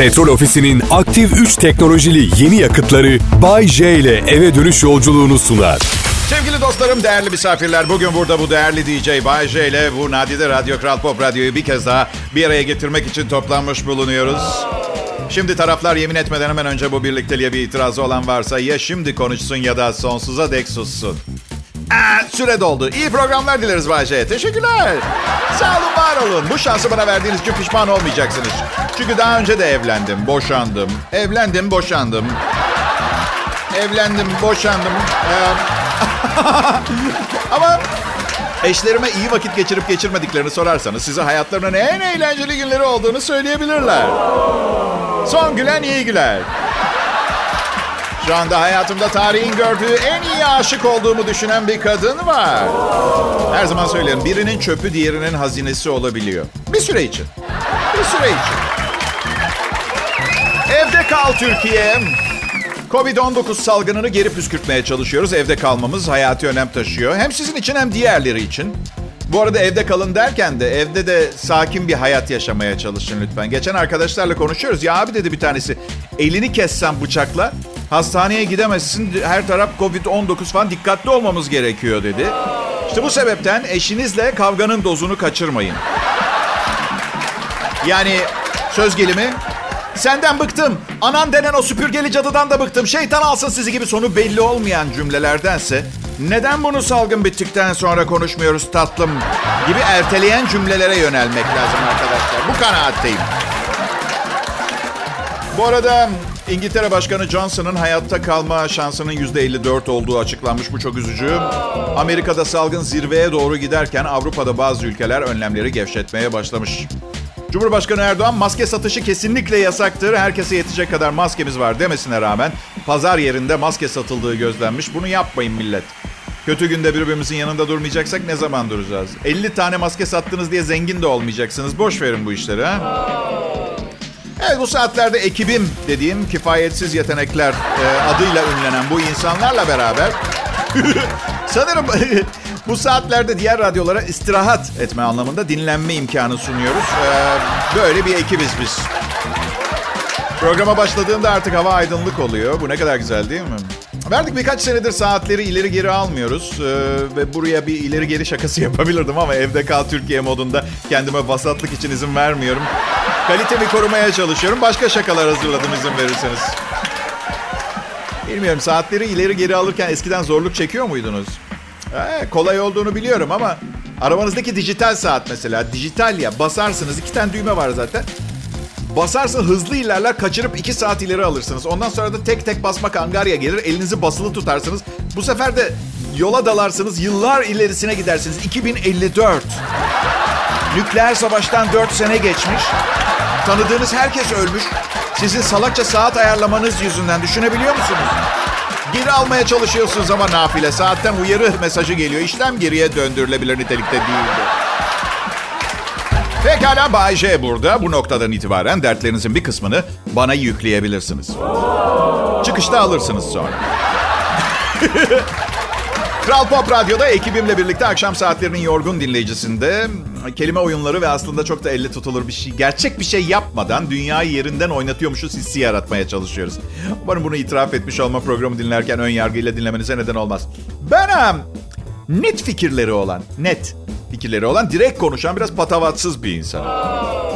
Petrol Ofisi'nin aktif 3 teknolojili yeni yakıtları Bay J ile eve dönüş yolculuğunu sunar. Sevgili dostlarım, değerli misafirler. Bugün burada bu değerli DJ Bay J ile bu nadide Radyo Kral Pop Radyo'yu bir kez daha bir araya getirmek için toplanmış bulunuyoruz. Şimdi taraflar yemin etmeden hemen önce bu birlikteliğe bir itirazı olan varsa ya şimdi konuşsun ya da sonsuza dek sussun. Aa, süre doldu. İyi programlar dileriz Bayce. Teşekkürler. Sağ olun, var olun. Bu şansı bana verdiğiniz için pişman olmayacaksınız. Çünkü daha önce de evlendim, boşandım. Evlendim, boşandım. Evlendim, boşandım. Ee, ama eşlerime iyi vakit geçirip geçirmediklerini sorarsanız size hayatlarının en eğlenceli günleri olduğunu söyleyebilirler. Son gülen iyi güler. Şu anda hayatımda tarihin gördüğü en iyi aşık olduğumu düşünen bir kadın var. Her zaman söylerim birinin çöpü diğerinin hazinesi olabiliyor. Bir süre için. Bir süre için. Evde kal Türkiye. Covid-19 salgınını geri püskürtmeye çalışıyoruz. Evde kalmamız hayati önem taşıyor. Hem sizin için hem diğerleri için. Bu arada evde kalın derken de evde de sakin bir hayat yaşamaya çalışın lütfen. Geçen arkadaşlarla konuşuyoruz. Ya abi dedi bir tanesi elini kessen bıçakla hastaneye gidemezsin. Her taraf Covid-19 falan dikkatli olmamız gerekiyor dedi. İşte bu sebepten eşinizle kavganın dozunu kaçırmayın. Yani söz gelimi Senden bıktım. Anan denen o süpürgeli cadıdan da bıktım. Şeytan alsın sizi gibi sonu belli olmayan cümlelerdense neden bunu salgın bittikten sonra konuşmuyoruz tatlım gibi erteleyen cümlelere yönelmek lazım arkadaşlar. Bu kanaatteyim. Bu arada İngiltere Başkanı Johnson'ın hayatta kalma şansının %54 olduğu açıklanmış. Bu çok üzücü. Amerika'da salgın zirveye doğru giderken Avrupa'da bazı ülkeler önlemleri gevşetmeye başlamış. Cumhurbaşkanı Erdoğan maske satışı kesinlikle yasaktır. Herkese yetecek kadar maskemiz var demesine rağmen pazar yerinde maske satıldığı gözlenmiş. Bunu yapmayın millet. Kötü günde birbirimizin yanında durmayacaksak ne zaman duracağız? 50 tane maske sattınız diye zengin de olmayacaksınız. Boş verin bu işleri ha. Evet bu saatlerde ekibim dediğim kifayetsiz yetenekler e, adıyla ünlenen bu insanlarla beraber sanırım bu saatlerde diğer radyolara istirahat etme anlamında dinlenme imkanı sunuyoruz. Ee, böyle bir ekibiz biz. Programa başladığında artık hava aydınlık oluyor. Bu ne kadar güzel değil mi? Verdik birkaç senedir saatleri ileri geri almıyoruz. Ee, ve buraya bir ileri geri şakası yapabilirdim ama evde kal Türkiye modunda kendime vasatlık için izin vermiyorum. Kalitemi korumaya çalışıyorum. Başka şakalar hazırladım izin verirseniz. Bilmiyorum saatleri ileri geri alırken eskiden zorluk çekiyor muydunuz? Ee, kolay olduğunu biliyorum ama arabanızdaki dijital saat mesela dijital ya basarsınız iki tane düğme var zaten. Basarsın hızlı ilerler kaçırıp iki saat ileri alırsınız. Ondan sonra da tek tek basmak angarya gelir. Elinizi basılı tutarsınız. Bu sefer de yola dalarsınız. Yıllar ilerisine gidersiniz. 2054. Nükleer savaştan 4 sene geçmiş. Tanıdığınız herkes ölmüş. Sizin salakça saat ayarlamanız yüzünden düşünebiliyor musunuz? Geri almaya çalışıyorsunuz ama nafile. Saatten uyarı mesajı geliyor. İşlem geriye döndürülebilir nitelikte değildi. Pekala Bay J burada. Bu noktadan itibaren dertlerinizin bir kısmını bana yükleyebilirsiniz. Çıkışta alırsınız sonra. Kral Pop Radyo'da ekibimle birlikte akşam saatlerinin yorgun dinleyicisinde kelime oyunları ve aslında çok da elle tutulur bir şey, gerçek bir şey yapmadan dünyayı yerinden oynatıyormuşuz hissi yaratmaya çalışıyoruz. Umarım bunu itiraf etmiş olma programı dinlerken ön yargıyla dinlemenize neden olmaz. Ben net fikirleri olan, net fikirleri olan, direkt konuşan biraz patavatsız bir insanım.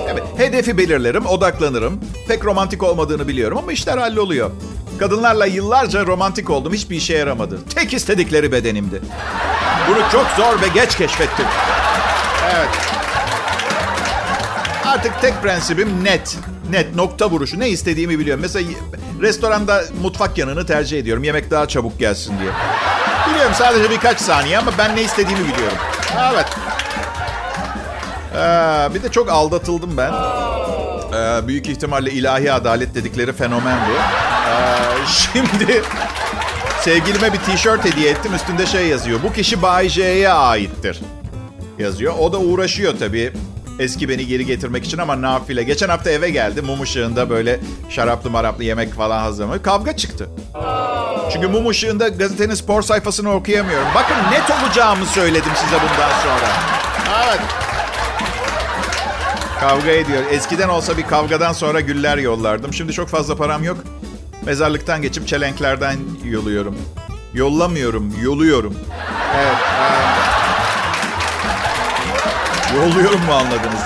Evet, hedefi belirlerim, odaklanırım. Pek romantik olmadığını biliyorum ama işler halloluyor. Kadınlarla yıllarca romantik oldum. Hiçbir işe yaramadı. Tek istedikleri bedenimdi. Bunu çok zor ve geç keşfettim. Evet. Artık tek prensibim net. Net nokta vuruşu. Ne istediğimi biliyorum. Mesela restoranda mutfak yanını tercih ediyorum. Yemek daha çabuk gelsin diye. Biliyorum sadece birkaç saniye ama ben ne istediğimi biliyorum. Evet. Ee, bir de çok aldatıldım ben. Ee, büyük ihtimalle ilahi adalet dedikleri fenomen bu. Şimdi sevgilime bir tişört hediye ettim. Üstünde şey yazıyor. Bu kişi Bay J'ye aittir. Yazıyor. O da uğraşıyor tabii. Eski beni geri getirmek için ama nafile. Geçen hafta eve geldi. Mum ışığında böyle şaraplı maraplı yemek falan hazırlamış. Kavga çıktı. Çünkü mum ışığında gazetenin spor sayfasını okuyamıyorum. Bakın net olacağımı söyledim size bundan sonra. Evet. Kavga ediyor. Eskiden olsa bir kavgadan sonra güller yollardım. Şimdi çok fazla param yok. Mezarlıktan geçip çelenklerden yoluyorum. Yollamıyorum, yoluyorum. Evet. Um, yolluyorum mu anladınız?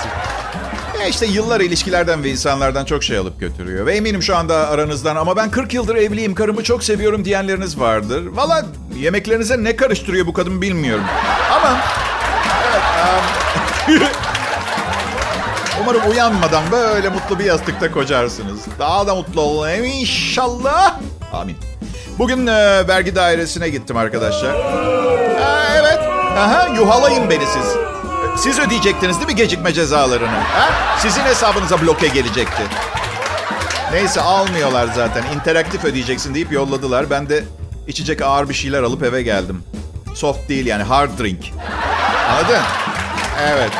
Ya işte yıllar ilişkilerden ve insanlardan çok şey alıp götürüyor. Ve eminim şu anda aranızdan ama ben 40 yıldır evliyim, karımı çok seviyorum diyenleriniz vardır. Valla yemeklerinize ne karıştırıyor bu kadın bilmiyorum. Ama evet, um, umarım uyanmadan böyle mutlu bir yastıkta kocarsınız. Daha da mutlu olun inşallah. Amin. Bugün e, vergi dairesine gittim arkadaşlar. Ha, evet. Aha, yuhalayın beni siz. Siz ödeyecektiniz değil mi gecikme cezalarını? Ha? Sizin hesabınıza bloke gelecekti. Neyse almıyorlar zaten. İnteraktif ödeyeceksin deyip yolladılar. Ben de içecek ağır bir şeyler alıp eve geldim. Soft değil yani hard drink. Anladın? Evet.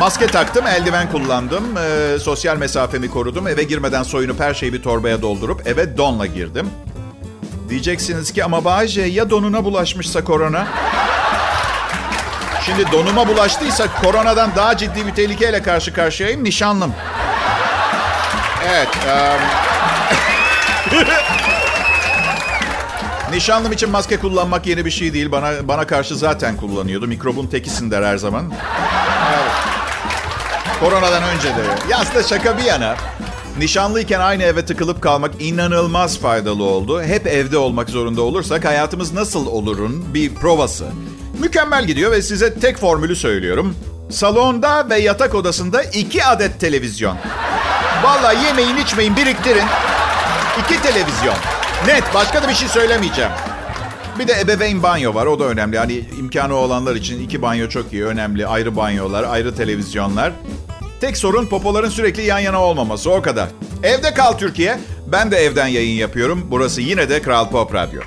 Maske taktım, eldiven kullandım. E, sosyal mesafemi korudum. Eve girmeden soyunup her şeyi bir torbaya doldurup eve donla girdim. Diyeceksiniz ki ama Bayce ya donuna bulaşmışsa korona? Şimdi donuma bulaştıysa koronadan daha ciddi bir tehlikeyle karşı karşıyayım. Nişanlım. Evet. Um... Nişanlım için maske kullanmak yeni bir şey değil. Bana bana karşı zaten kullanıyordu. Mikrobun tekisin der her zaman. Koronadan önce de. Ya aslında şaka bir yana. Nişanlıyken aynı eve tıkılıp kalmak inanılmaz faydalı oldu. Hep evde olmak zorunda olursak hayatımız nasıl olurun bir provası. Mükemmel gidiyor ve size tek formülü söylüyorum. Salonda ve yatak odasında iki adet televizyon. Vallahi yemeyin içmeyin biriktirin. İki televizyon. Net başka da bir şey söylemeyeceğim. Bir de ebeveyn banyo var o da önemli. Hani imkanı olanlar için iki banyo çok iyi önemli. Ayrı banyolar, ayrı televizyonlar. Tek sorun popoların sürekli yan yana olmaması o kadar. Evde kal Türkiye. Ben de evden yayın yapıyorum. Burası yine de Kral Pop Radyo.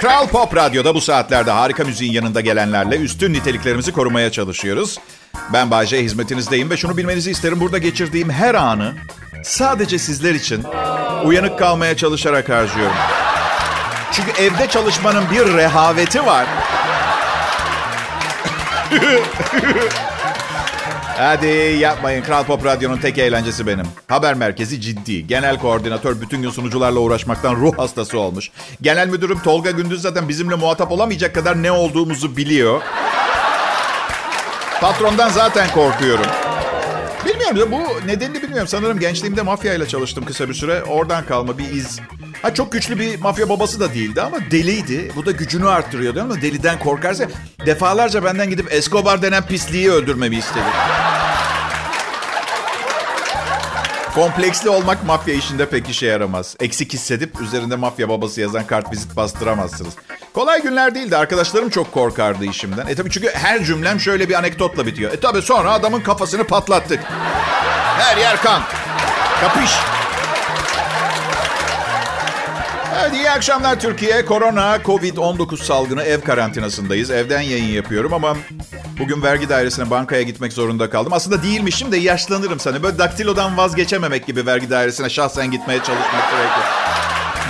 Kral Pop Radyo'da bu saatlerde harika müziğin yanında gelenlerle üstün niteliklerimizi korumaya çalışıyoruz. Ben Bayce hizmetinizdeyim ve şunu bilmenizi isterim. Burada geçirdiğim her anı sadece sizler için uyanık kalmaya çalışarak harcıyorum. Çünkü evde çalışmanın bir rehaveti var. Hadi yapmayın. Kral Pop Radyo'nun tek eğlencesi benim. Haber merkezi ciddi. Genel koordinatör bütün gün sunucularla uğraşmaktan ruh hastası olmuş. Genel müdürüm Tolga Gündüz zaten bizimle muhatap olamayacak kadar ne olduğumuzu biliyor. Patrondan zaten korkuyorum. Bilmiyorum bu nedenini bilmiyorum. Sanırım gençliğimde mafyayla çalıştım kısa bir süre. Oradan kalma bir iz. Ha çok güçlü bir mafya babası da değildi ama deliydi. Bu da gücünü arttırıyordu ama deliden korkarsa defalarca benden gidip Escobar denen pisliği öldürmemi istedi. Kompleksli olmak mafya işinde pek işe yaramaz. Eksik hissedip üzerinde mafya babası yazan kartvizit bastıramazsınız. Kolay günler değildi. Arkadaşlarım çok korkardı işimden. E tabii çünkü her cümlem şöyle bir anekdotla bitiyor. E tabii sonra adamın kafasını patlattık. Her yer kan. Kapış. Evet iyi akşamlar Türkiye. Korona, Covid-19 salgını ev karantinasındayız. Evden yayın yapıyorum ama bugün vergi dairesine bankaya gitmek zorunda kaldım. Aslında değilmişim de yaşlanırım sana. Böyle daktilodan vazgeçememek gibi vergi dairesine şahsen gitmeye çalışmak sürekli.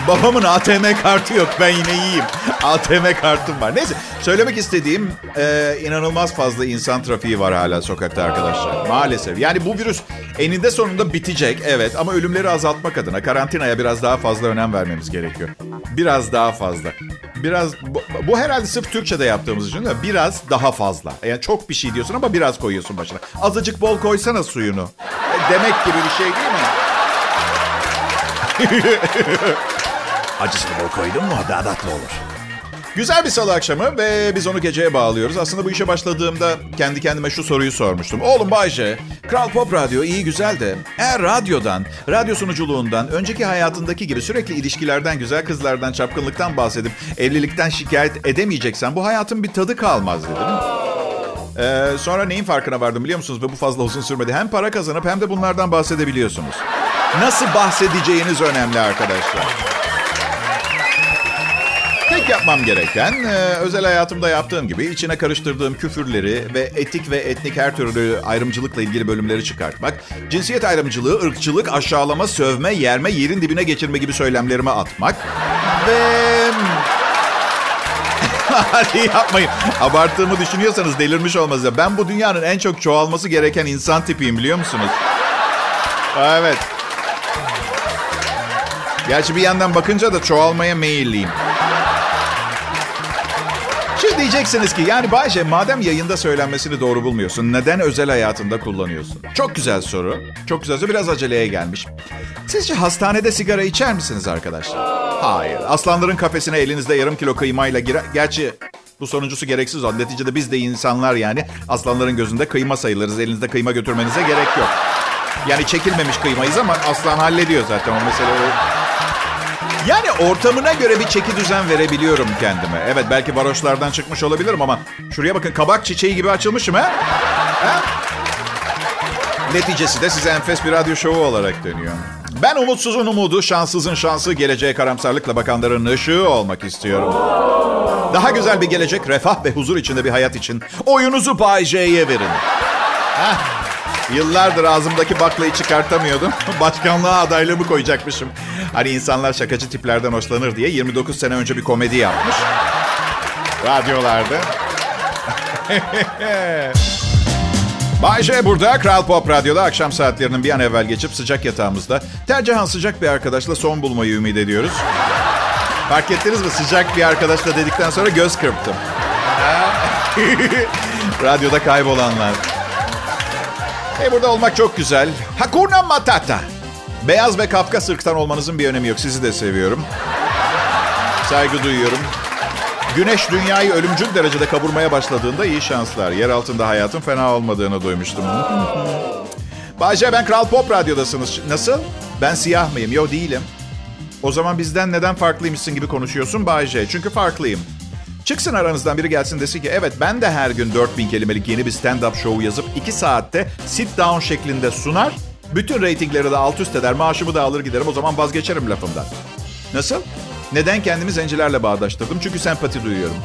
Babamın ATM kartı yok. Ben yine iyiyim. ATM kartım var. Neyse söylemek istediğim e, inanılmaz fazla insan trafiği var hala sokakta arkadaşlar. Maalesef. Yani bu virüs eninde sonunda bitecek. Evet ama ölümleri azaltmak adına karantinaya biraz daha fazla önem vermemiz gerekiyor. Biraz daha fazla. Biraz bu, bu herhalde sırf Türkçe'de yaptığımız için de biraz daha fazla. Yani çok bir şey diyorsun ama biraz koyuyorsun başına. Azıcık bol koysana suyunu. Demek gibi bir şey değil mi? Acısını bol koydun mu daha tatlı olur. Güzel bir salı akşamı ve biz onu geceye bağlıyoruz. Aslında bu işe başladığımda kendi kendime şu soruyu sormuştum. Oğlum Bayce, Kral Pop Radyo iyi güzel de eğer radyodan, radyo sunuculuğundan, önceki hayatındaki gibi sürekli ilişkilerden, güzel kızlardan, çapkınlıktan bahsedip evlilikten şikayet edemeyeceksen bu hayatın bir tadı kalmaz dedim. Ee, sonra neyin farkına vardım biliyor musunuz? Ve bu fazla uzun sürmedi. Hem para kazanıp hem de bunlardan bahsedebiliyorsunuz. Nasıl bahsedeceğiniz önemli arkadaşlar. Tek yapmam gereken e, özel hayatımda yaptığım gibi içine karıştırdığım küfürleri ve etik ve etnik her türlü ayrımcılıkla ilgili bölümleri çıkartmak, cinsiyet ayrımcılığı, ırkçılık, aşağılama, sövme, yerme, yerin dibine geçirme gibi söylemlerimi atmak ve Hadi yapmayın. Abarttığımı düşünüyorsanız delirmiş olmaz ya. Ben bu dünyanın en çok çoğalması gereken insan tipiyim biliyor musunuz? Evet. Gerçi bir yandan bakınca da çoğalmaya meyilliyim. Şimdi diyeceksiniz ki yani Bayce madem yayında söylenmesini doğru bulmuyorsun neden özel hayatında kullanıyorsun? Çok güzel soru. Çok güzel soru. Biraz aceleye gelmiş. Sizce hastanede sigara içer misiniz arkadaşlar? Hayır. Aslanların kafesine elinizde yarım kilo kıymayla girer. Gerçi bu sonuncusu gereksiz olan. Neticede biz de insanlar yani aslanların gözünde kıyma sayılırız. Elinizde kıyma götürmenize gerek yok. Yani çekilmemiş kıymayız ama aslan hallediyor zaten o mesele. Yani ortamına göre bir çeki düzen verebiliyorum kendime. Evet belki varoşlardan çıkmış olabilirim ama şuraya bakın kabak çiçeği gibi açılmışım ha. ha? Neticesi de size enfes bir radyo şovu olarak dönüyor. Ben umutsuzun umudu, şanssızın şansı, geleceğe karamsarlıkla bakanların ışığı olmak istiyorum. Daha güzel bir gelecek, refah ve huzur içinde bir hayat için oyunuzu Bay J'ye verin. Heh. Yıllardır ağzımdaki baklayı çıkartamıyordum. Başkanlığa adaylığımı koyacakmışım. Hani insanlar şakacı tiplerden hoşlanır diye 29 sene önce bir komedi yapmış. Radyolarda. Bay J burada. Kral Pop Radyo'da akşam saatlerinin bir an evvel geçip sıcak yatağımızda tercihen sıcak bir arkadaşla son bulmayı ümit ediyoruz. Fark ettiniz mi? Sıcak bir arkadaşla dedikten sonra göz kırptım. Radyoda kaybolanlar. E burada olmak çok güzel. Hakuna Matata. Beyaz ve Kafkas ırktan olmanızın bir önemi yok. Sizi de seviyorum. Saygı duyuyorum. Güneş dünyayı ölümcül derecede kaburmaya başladığında iyi şanslar. Yer altında hayatın fena olmadığını duymuştum. Bayce ben Kral Pop Radyo'dasınız. Nasıl? Ben siyah mıyım? Yo değilim. O zaman bizden neden farklıymışsın gibi konuşuyorsun Bayce? Çünkü farklıyım. Çıksın aranızdan biri gelsin desin ki evet ben de her gün 4000 kelimelik yeni bir stand-up show yazıp 2 saatte sit down şeklinde sunar. Bütün reytingleri de alt üst eder. Maaşımı da alır giderim. O zaman vazgeçerim lafımdan. Nasıl? Neden kendimi zencilerle bağdaştırdım? Çünkü sempati duyuyorum.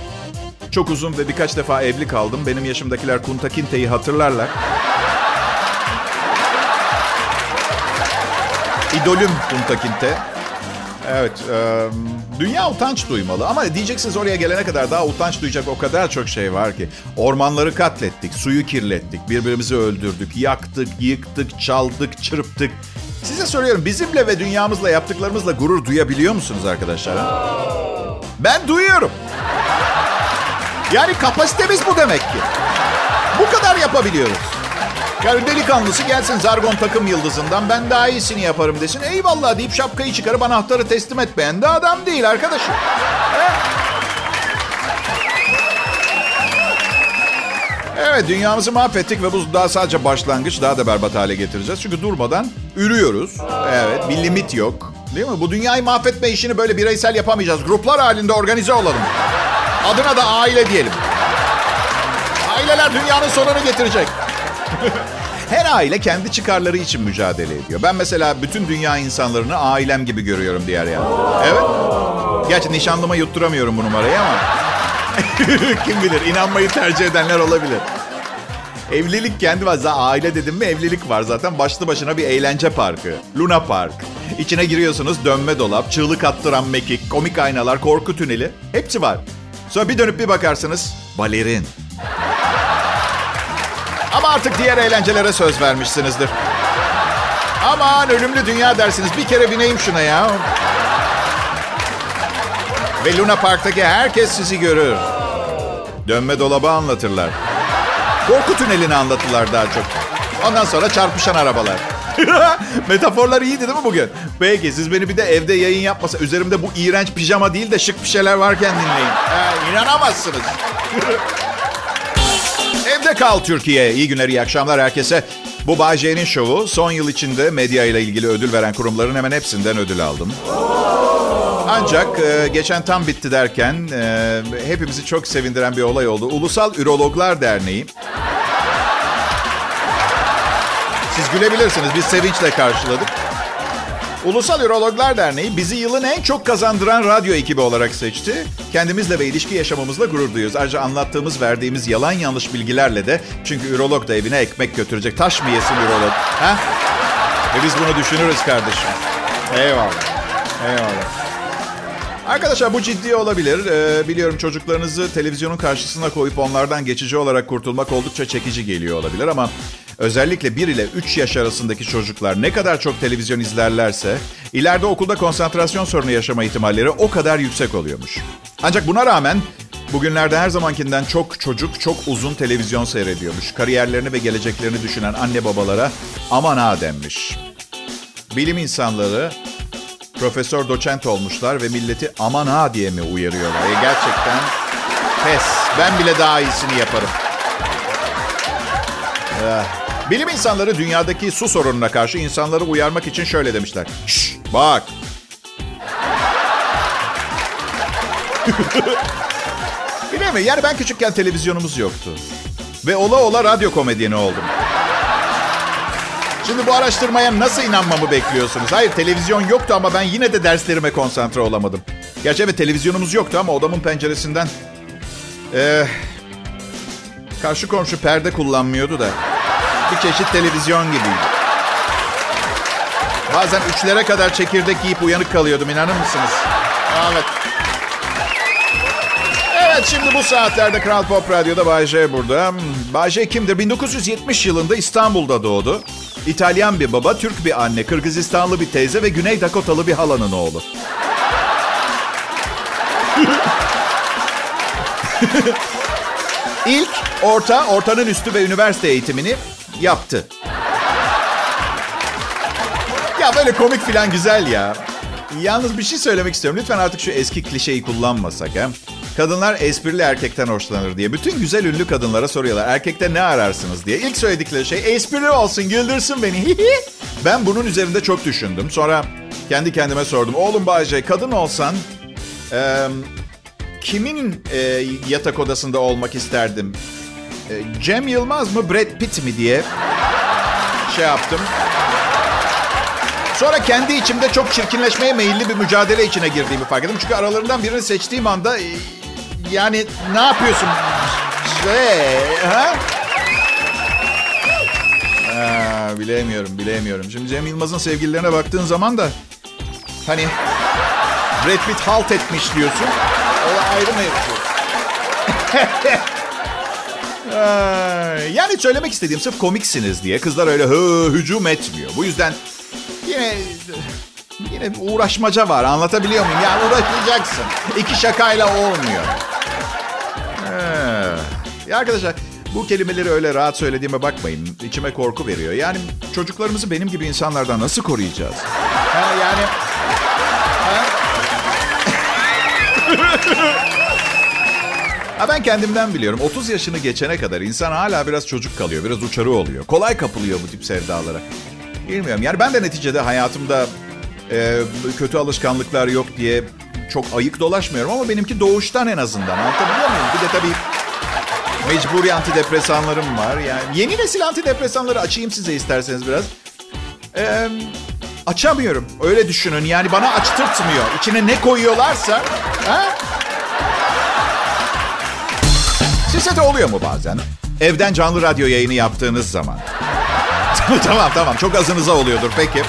Çok uzun ve birkaç defa evli kaldım. Benim yaşımdakiler Kunta Kinte'yi hatırlarlar. İdolüm Kunta Kinte. Evet, e, dünya utanç duymalı. Ama diyeceksiniz oraya gelene kadar daha utanç duyacak o kadar çok şey var ki. Ormanları katlettik, suyu kirlettik, birbirimizi öldürdük, yaktık, yıktık, çaldık, çırptık. Size soruyorum, bizimle ve dünyamızla yaptıklarımızla gurur duyabiliyor musunuz arkadaşlar? Ben duyuyorum. Yani kapasitemiz bu demek ki. Bu kadar yapabiliyoruz. Yani delikanlısı gelsin Zargon takım yıldızından ben daha iyisini yaparım desin. Eyvallah deyip şapkayı çıkarıp anahtarı teslim etmeyen de adam değil arkadaşım. Evet dünyamızı mahvettik ve bu daha sadece başlangıç daha da berbat hale getireceğiz. Çünkü durmadan ürüyoruz. Evet bir limit yok. Değil mi? Bu dünyayı mahvetme işini böyle bireysel yapamayacağız. Gruplar halinde organize olalım. Adına da aile diyelim. Aileler dünyanın sonunu getirecek. Her aile kendi çıkarları için mücadele ediyor. Ben mesela bütün dünya insanlarını ailem gibi görüyorum diğer yani. Evet. Gerçi nişanlıma yutturamıyorum bu numarayı ama. Kim bilir inanmayı tercih edenler olabilir. Evlilik kendi. Zaten aile dedim mi evlilik var zaten. Başlı başına bir eğlence parkı. Luna Park. İçine giriyorsunuz dönme dolap, çığlık attıran mekik, komik aynalar, korku tüneli. Hepsi var. Sonra bir dönüp bir bakarsınız. Balerin. Ama artık diğer eğlencelere söz vermişsinizdir. Aman ölümlü dünya dersiniz. Bir kere bineyim şuna ya. Ve Luna Park'taki herkes sizi görür. Dönme dolabı anlatırlar. Korku tünelini anlatırlar daha çok. Ondan sonra çarpışan arabalar. Metaforlar iyiydi değil mi bugün? Peki siz beni bir de evde yayın yapmasa üzerimde bu iğrenç pijama değil de şık bir şeyler varken dinleyin. Ha, inanamazsınız. Evde kal Türkiye. İyi günler, iyi akşamlar herkese. Bu Bay şovu son yıl içinde medya ile ilgili ödül veren kurumların hemen hepsinden ödül aldım. Ancak e, geçen tam bitti derken e, hepimizi çok sevindiren bir olay oldu. Ulusal Ürologlar Derneği. Siz gülebilirsiniz. Biz sevinçle karşıladık. Ulusal Ürologlar Derneği bizi yılın en çok kazandıran radyo ekibi olarak seçti. Kendimizle ve ilişki yaşamamızla gurur duyuyoruz. Ayrıca anlattığımız, verdiğimiz yalan yanlış bilgilerle de çünkü ürolog da evine ekmek götürecek. Taş mı yesin ürolog? Ha? Ve biz bunu düşünürüz kardeşim. Eyvallah. Eyvallah. Arkadaşlar bu ciddi olabilir. Ee, biliyorum çocuklarınızı televizyonun karşısına koyup onlardan geçici olarak kurtulmak oldukça çekici geliyor olabilir ama özellikle 1 ile 3 yaş arasındaki çocuklar ne kadar çok televizyon izlerlerse ileride okulda konsantrasyon sorunu yaşama ihtimalleri o kadar yüksek oluyormuş. Ancak buna rağmen bugünlerde her zamankinden çok çocuk çok uzun televizyon seyrediyormuş. Kariyerlerini ve geleceklerini düşünen anne babalara aman ha denmiş. Bilim insanları profesör doçent olmuşlar ve milleti aman ha diye mi uyarıyorlar? E gerçekten pes. Ben bile daha iyisini yaparım. Eh. Bilim insanları dünyadaki su sorununa karşı insanları uyarmak için şöyle demişler. Şşş bak. Biliyor musun? Yani ben küçükken televizyonumuz yoktu. Ve ola ola radyo komedyeni oldum. Şimdi bu araştırmaya nasıl inanmamı bekliyorsunuz? Hayır televizyon yoktu ama ben yine de derslerime konsantre olamadım. Gerçi evet televizyonumuz yoktu ama odamın penceresinden... Ee, karşı komşu perde kullanmıyordu da. Bir çeşit televizyon gibiydi. Bazen üçlere kadar çekirdek yiyip uyanık kalıyordum inanır mısınız? Evet. Evet şimdi bu saatlerde Kral Pop Radyo'da Bay J burada. Bay J kimdir? 1970 yılında İstanbul'da doğdu. İtalyan bir baba, Türk bir anne, Kırgızistanlı bir teyze ve Güney Dakotalı bir halanın oğlu. İlk orta, ortanın üstü ve üniversite eğitimini yaptı. Ya böyle komik filan güzel ya. Yalnız bir şey söylemek istiyorum. Lütfen artık şu eski klişeyi kullanmasak. ha. Kadınlar esprili erkekten hoşlanır diye. Bütün güzel ünlü kadınlara soruyorlar. Erkekte ne ararsınız diye. İlk söyledikleri şey esprili olsun, güldürsün beni. ben bunun üzerinde çok düşündüm. Sonra kendi kendime sordum. Oğlum Bayce, kadın olsan e, kimin e, yatak odasında olmak isterdim? E, Cem Yılmaz mı, Brad Pitt mi diye şey yaptım. Sonra kendi içimde çok çirkinleşmeye meyilli bir mücadele içine girdiğimi fark ettim. Çünkü aralarından birini seçtiğim anda e, yani ne yapıyorsun? Şey, ha? Aa, bilemiyorum, bilemiyorum. Şimdi Cem Yılmaz'ın sevgililerine baktığın zaman da hani Brad Pitt halt etmiş diyorsun. O da ayrı mevzu. Yani söylemek istediğim sırf komiksiniz diye kızlar öyle hı, hücum etmiyor. Bu yüzden yine yine uğraşmaca var. Anlatabiliyor muyum? Yani uğraşacaksın. İki şakayla olmuyor. Ee, arkadaşlar bu kelimeleri öyle rahat söylediğime bakmayın. İçime korku veriyor. Yani çocuklarımızı benim gibi insanlardan nasıl koruyacağız? Ha, yani... Ha? Ha ben kendimden biliyorum. 30 yaşını geçene kadar insan hala biraz çocuk kalıyor. Biraz uçarı oluyor. Kolay kapılıyor bu tip sevdalara. Bilmiyorum. Yani ben de neticede hayatımda e, kötü alışkanlıklar yok diye çok ayık dolaşmıyorum ama benimki doğuştan en azından. Anlatabiliyor muyum? Bir de tabii mecburi antidepresanlarım var. Yani yeni nesil antidepresanları açayım size isterseniz biraz. Ee, açamıyorum. Öyle düşünün. Yani bana açtırtmıyor. İçine ne koyuyorlarsa. Ha? Size de oluyor mu bazen? Evden canlı radyo yayını yaptığınız zaman. tamam tamam çok azınıza oluyordur peki.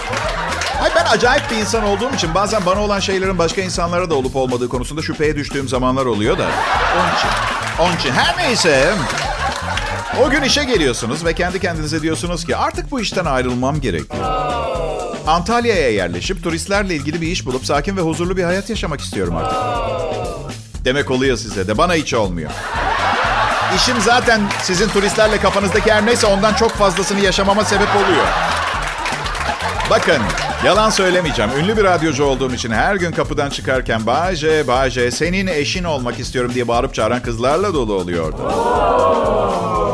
Ay ben acayip bir insan olduğum için bazen bana olan şeylerin başka insanlara da olup olmadığı konusunda şüpheye düştüğüm zamanlar oluyor da. Onun için. Onun için. Her neyse. O gün işe geliyorsunuz ve kendi kendinize diyorsunuz ki artık bu işten ayrılmam gerekiyor. Antalya'ya yerleşip turistlerle ilgili bir iş bulup sakin ve huzurlu bir hayat yaşamak istiyorum artık. Demek oluyor size de. Bana hiç olmuyor. İşim zaten sizin turistlerle kafanızdaki her neyse ondan çok fazlasını yaşamama sebep oluyor. Bakın, yalan söylemeyeceğim. Ünlü bir radyocu olduğum için her gün kapıdan çıkarken Bahçe, Bahçe senin eşin olmak istiyorum diye bağırıp çağıran kızlarla dolu oluyordu.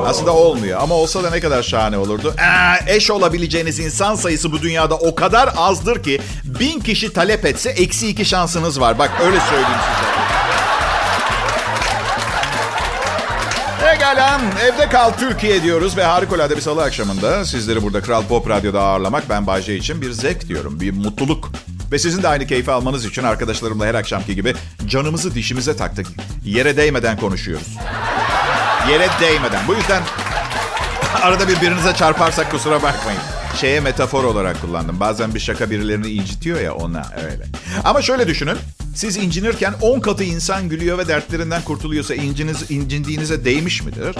Aslında olmuyor ama olsa da ne kadar şahane olurdu. Ee, eş olabileceğiniz insan sayısı bu dünyada o kadar azdır ki bin kişi talep etse eksi iki şansınız var. Bak öyle söyleyeyim size. Pekala, evde kal Türkiye diyoruz ve harikulade bir salı akşamında sizleri burada Kral Pop Radyo'da ağırlamak ben Bayce için bir zevk diyorum, bir mutluluk. Ve sizin de aynı keyfi almanız için arkadaşlarımla her akşamki gibi canımızı dişimize taktık. Yere değmeden konuşuyoruz. Yere değmeden. Bu yüzden arada birbirinize çarparsak kusura bakmayın. Şeye metafor olarak kullandım. Bazen bir şaka birilerini incitiyor ya ona öyle. Ama şöyle düşünün. Siz incinirken 10 katı insan gülüyor ve dertlerinden kurtuluyorsa inciniz, incindiğinize değmiş midir?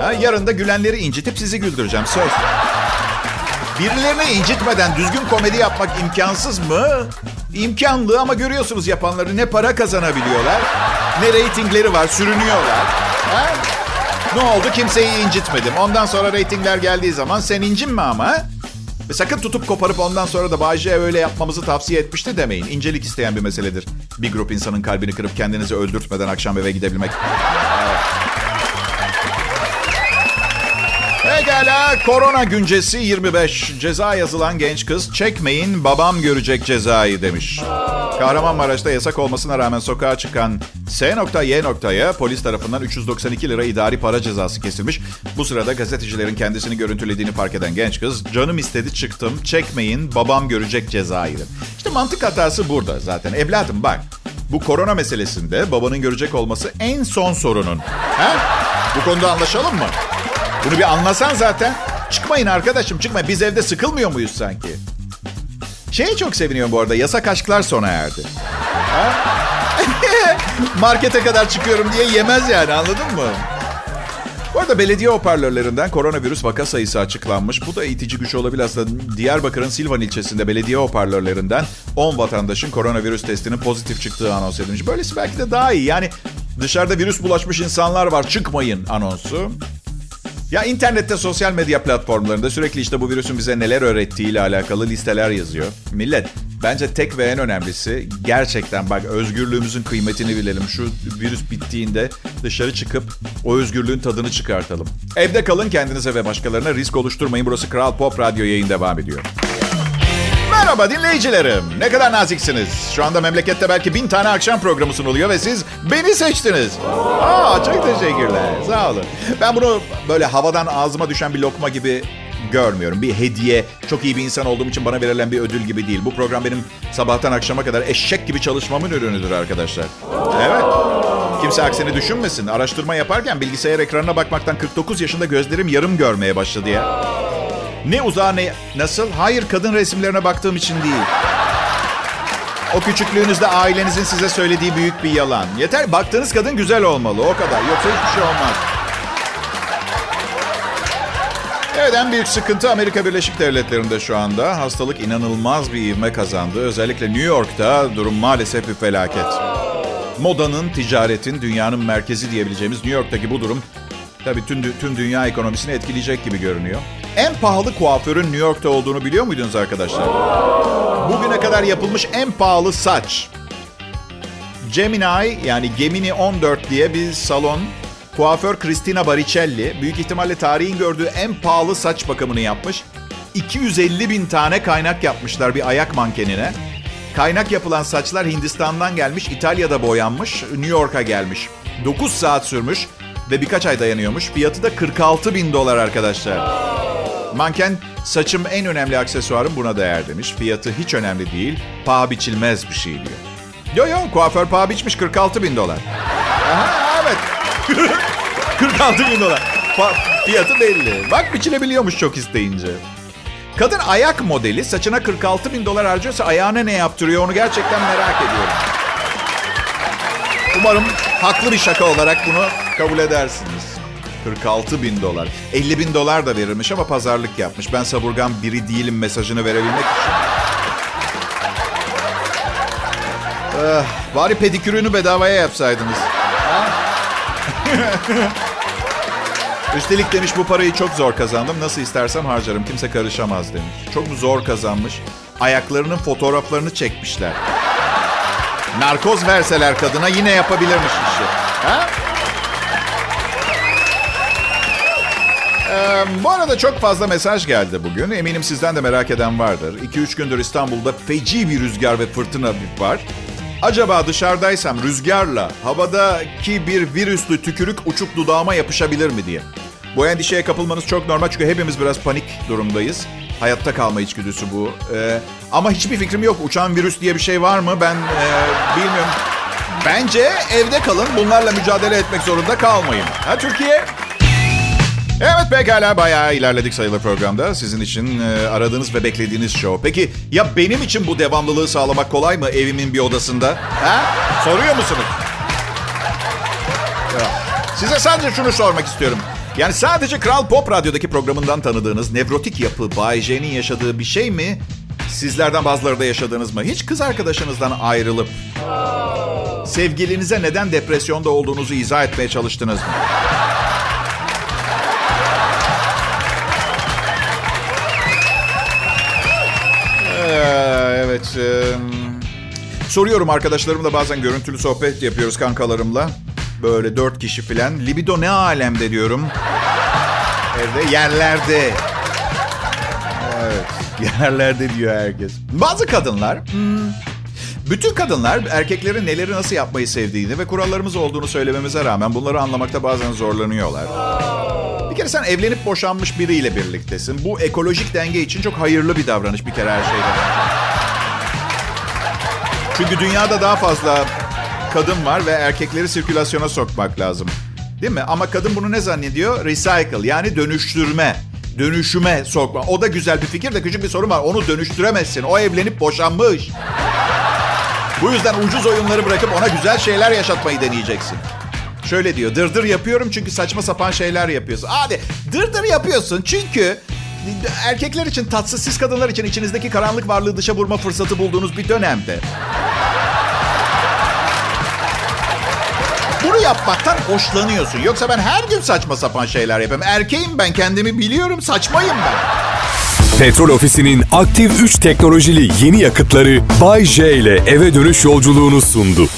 Ha, yarın da gülenleri incitip sizi güldüreceğim. Söz. Birilerini incitmeden düzgün komedi yapmak imkansız mı? İmkanlı ama görüyorsunuz yapanları ne para kazanabiliyorlar, ne reytingleri var, sürünüyorlar. Ha? Ne oldu? Kimseyi incitmedim. Ondan sonra reytingler geldiği zaman sen incinme ama. Ve sakın tutup koparıp ondan sonra da Bayce öyle yapmamızı tavsiye etmişti demeyin. İncelik isteyen bir meseledir. Bir grup insanın kalbini kırıp kendinizi öldürtmeden akşam eve gidebilmek. Pekala, korona güncesi 25. Ceza yazılan genç kız, çekmeyin babam görecek cezayı demiş. Kahramanmaraş'ta yasak olmasına rağmen sokağa çıkan S.Y.'ya polis tarafından 392 lira idari para cezası kesilmiş. Bu sırada gazetecilerin kendisini görüntülediğini fark eden genç kız, canım istedi çıktım, çekmeyin babam görecek cezayı. İşte mantık hatası burada zaten. Evladım bak, bu korona meselesinde babanın görecek olması en son sorunun. Ha? Bu konuda anlaşalım mı? Bunu bir anlasan zaten. Çıkmayın arkadaşım çıkmayın. Biz evde sıkılmıyor muyuz sanki? Şeye çok seviniyorum bu arada. Yasak aşklar sona erdi. Ha? Markete kadar çıkıyorum diye yemez yani anladın mı? Bu arada belediye hoparlörlerinden koronavirüs vaka sayısı açıklanmış. Bu da itici güç olabilir aslında. Diyarbakır'ın Silvan ilçesinde belediye hoparlörlerinden 10 vatandaşın koronavirüs testinin pozitif çıktığı anons edilmiş. Böylesi belki de daha iyi. Yani dışarıda virüs bulaşmış insanlar var çıkmayın anonsu. Ya internette sosyal medya platformlarında sürekli işte bu virüsün bize neler öğrettiği ile alakalı listeler yazıyor. Millet bence tek ve en önemlisi gerçekten bak özgürlüğümüzün kıymetini bilelim. Şu virüs bittiğinde dışarı çıkıp o özgürlüğün tadını çıkartalım. Evde kalın kendinize ve başkalarına risk oluşturmayın. Burası Kral Pop Radyo yayın devam ediyor. Merhaba dinleyicilerim. Ne kadar naziksiniz. Şu anda memlekette belki bin tane akşam programı sunuluyor ve siz beni seçtiniz. Aa, çok teşekkürler. Sağ olun. Ben bunu böyle havadan ağzıma düşen bir lokma gibi görmüyorum. Bir hediye, çok iyi bir insan olduğum için bana verilen bir ödül gibi değil. Bu program benim sabahtan akşama kadar eşek gibi çalışmamın ürünüdür arkadaşlar. Evet. Kimse aksini düşünmesin. Araştırma yaparken bilgisayar ekranına bakmaktan 49 yaşında gözlerim yarım görmeye başladı ya. Ne uzağa ne nasıl? Hayır kadın resimlerine baktığım için değil. O küçüklüğünüzde ailenizin size söylediği büyük bir yalan. Yeter baktığınız kadın güzel olmalı o kadar. Yoksa hiçbir şey olmaz. Evet en büyük sıkıntı Amerika Birleşik Devletleri'nde şu anda. Hastalık inanılmaz bir ivme kazandı. Özellikle New York'ta durum maalesef bir felaket. Modanın, ticaretin, dünyanın merkezi diyebileceğimiz New York'taki bu durum tabii tüm, tüm dünya ekonomisini etkileyecek gibi görünüyor. En pahalı kuaförün New York'ta olduğunu biliyor muydunuz arkadaşlar? Bugüne kadar yapılmış en pahalı saç. Gemini yani Gemini 14 diye bir salon kuaför Christina Baricelli büyük ihtimalle tarihin gördüğü en pahalı saç bakımını yapmış. 250 bin tane kaynak yapmışlar bir ayak mankenine. Kaynak yapılan saçlar Hindistan'dan gelmiş, İtalya'da boyanmış, New York'a gelmiş. 9 saat sürmüş ve birkaç ay dayanıyormuş. Fiyatı da 46 bin dolar arkadaşlar. Manken saçım en önemli aksesuarım buna değer demiş. Fiyatı hiç önemli değil, paha biçilmez bir şey diyor. Yo yo kuaför paha biçmiş 46 bin dolar. Aha evet. 46 bin dolar. Pa- fiyatı belli. Bak biçilebiliyormuş çok isteyince. Kadın ayak modeli saçına 46 bin dolar harcıyorsa ayağına ne yaptırıyor onu gerçekten merak ediyorum. Umarım haklı bir şaka olarak bunu kabul edersiniz. 46 bin dolar. 50 bin dolar da verirmiş ama pazarlık yapmış. Ben saburgan biri değilim mesajını verebilmek için. Ah, bari pedikürünü bedavaya yapsaydınız. Üstelik demiş bu parayı çok zor kazandım. Nasıl istersem harcarım. Kimse karışamaz demiş. Çok zor kazanmış. Ayaklarının fotoğraflarını çekmişler. Narkoz verseler kadına yine yapabilirmiş işi. Ha? Ee, bu arada çok fazla mesaj geldi bugün. Eminim sizden de merak eden vardır. 2-3 gündür İstanbul'da feci bir rüzgar ve fırtına var. Acaba dışarıdaysam rüzgarla havadaki bir virüslü tükürük uçup dudağıma yapışabilir mi diye. Bu endişeye kapılmanız çok normal çünkü hepimiz biraz panik durumdayız. Hayatta kalma içgüdüsü bu. Ee, ama hiçbir fikrim yok. Uçan virüs diye bir şey var mı? Ben e, bilmiyorum. Bence evde kalın. Bunlarla mücadele etmek zorunda kalmayın. Ha Türkiye? Evet pekala bayağı ilerledik sayılır programda. Sizin için e, aradığınız ve beklediğiniz show. Peki ya benim için bu devamlılığı sağlamak kolay mı evimin bir odasında? Ha? Soruyor musunuz? Ya, Size sadece şunu sormak istiyorum. Yani sadece Kral Pop Radyo'daki programından tanıdığınız nevrotik yapı Bay J'nin yaşadığı bir şey mi? Sizlerden bazıları da yaşadınız mı? Hiç kız arkadaşınızdan ayrılıp sevgilinize neden depresyonda olduğunuzu izah etmeye çalıştınız mı? Ee, soruyorum arkadaşlarımla bazen görüntülü sohbet yapıyoruz kankalarımla. Böyle dört kişi filan. Libido ne alemde diyorum. Evde yerlerde. Evet. Yerlerde diyor herkes. Bazı kadınlar... bütün kadınlar erkeklerin neleri nasıl yapmayı sevdiğini ve kurallarımız olduğunu söylememize rağmen bunları anlamakta bazen zorlanıyorlar. Bir kere sen evlenip boşanmış biriyle birliktesin. Bu ekolojik denge için çok hayırlı bir davranış bir kere her şeyden. Çünkü dünyada daha fazla kadın var ve erkekleri sirkülasyona sokmak lazım. Değil mi? Ama kadın bunu ne zannediyor? Recycle yani dönüştürme. Dönüşüme sokma. O da güzel bir fikir de küçük bir sorun var. Onu dönüştüremezsin. O evlenip boşanmış. Bu yüzden ucuz oyunları bırakıp ona güzel şeyler yaşatmayı deneyeceksin. Şöyle diyor. Dırdır yapıyorum çünkü saçma sapan şeyler yapıyorsun. Hadi dırdır yapıyorsun çünkü erkekler için tatsız, siz kadınlar için içinizdeki karanlık varlığı dışa vurma fırsatı bulduğunuz bir dönemde. Yapmaktan hoşlanıyorsun. Yoksa ben her gün saçma sapan şeyler yapıyorum. Erkeğim ben kendimi biliyorum. Saçmayım ben. Petrol Ofisi'nin aktif 3 teknolojili yeni yakıtları Bay J ile eve dönüş yolculuğunu sundu.